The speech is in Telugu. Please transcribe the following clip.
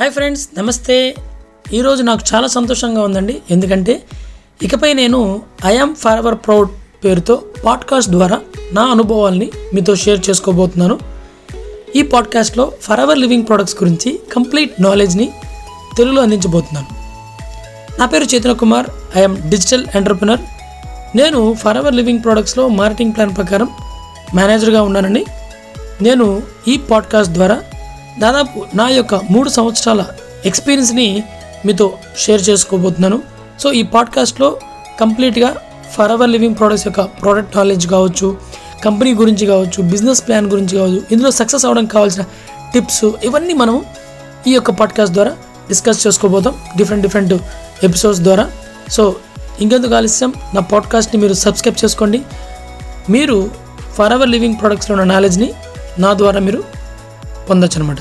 హాయ్ ఫ్రెండ్స్ నమస్తే. ఈరోజు నాకు చాలా సంతోషంగా ఉందండి. ఎందుకంటే ఇకపై నేను ఐఆమ్ ఫర్ ఎవర్ ప్రౌడ్ పేరుతో పాడ్కాస్ట్ ద్వారా నా అనుభవాల్ని మీతో షేర్ చేసుకోబోతున్నాను. ఈ పాడ్కాస్ట్లో ఫర్ ఎవర్ లివింగ్ ప్రొడక్ట్స్ గురించి కంప్లీట్ నాలెడ్జ్ని తెలుగులో అందించబోతున్నాను. నా పేరు Chetana Kumar. I am digital entrepreneur నేను ఫర్ ఎవర్ లివింగ్ ప్రొడక్ట్స్లో మార్కెటింగ్ ప్లాన్ ప్రకారం మేనేజర్గా ఉన్నానని నేను ఈ పాడ్కాస్ట్ ద్వారా దాదాపు నా యొక్క మూడు సంవత్సరాల ఎక్స్పీరియన్స్ని మీతో షేర్ చేసుకోబోతున్నాను. సో ఈ పాడ్కాస్ట్లో కంప్లీట్గా ఫర్ ఎవర్ లివింగ్ ప్రొడక్ట్స్ యొక్క ప్రోడక్ట్ నాలెడ్జ్ కావచ్చు కంపెనీ గురించి కావచ్చు బిజినెస్ ప్లాన్ గురించి కావచ్చు ఇందులో సక్సెస్ అవడానికి కావాల్సిన టిప్స్ ఇవన్నీ మనం ఈ యొక్క పాడ్కాస్ట్ ద్వారా డిస్కస్ చేసుకోబోతాం డిఫరెంట్ డిఫరెంట్ ఎపిసోడ్స్ ద్వారా. సో ఇంకెందుకు ఆలస్యం? నా పాడ్కాస్ట్ని మీరు సబ్స్క్రైబ్ చేసుకోండి. మీరు ఫర్ ఎవర్ లివింగ్ ప్రొడక్ట్స్లో ఉన్న నాలెడ్జ్ని నా ద్వారా మీరు పొందొచ్చు అనమాట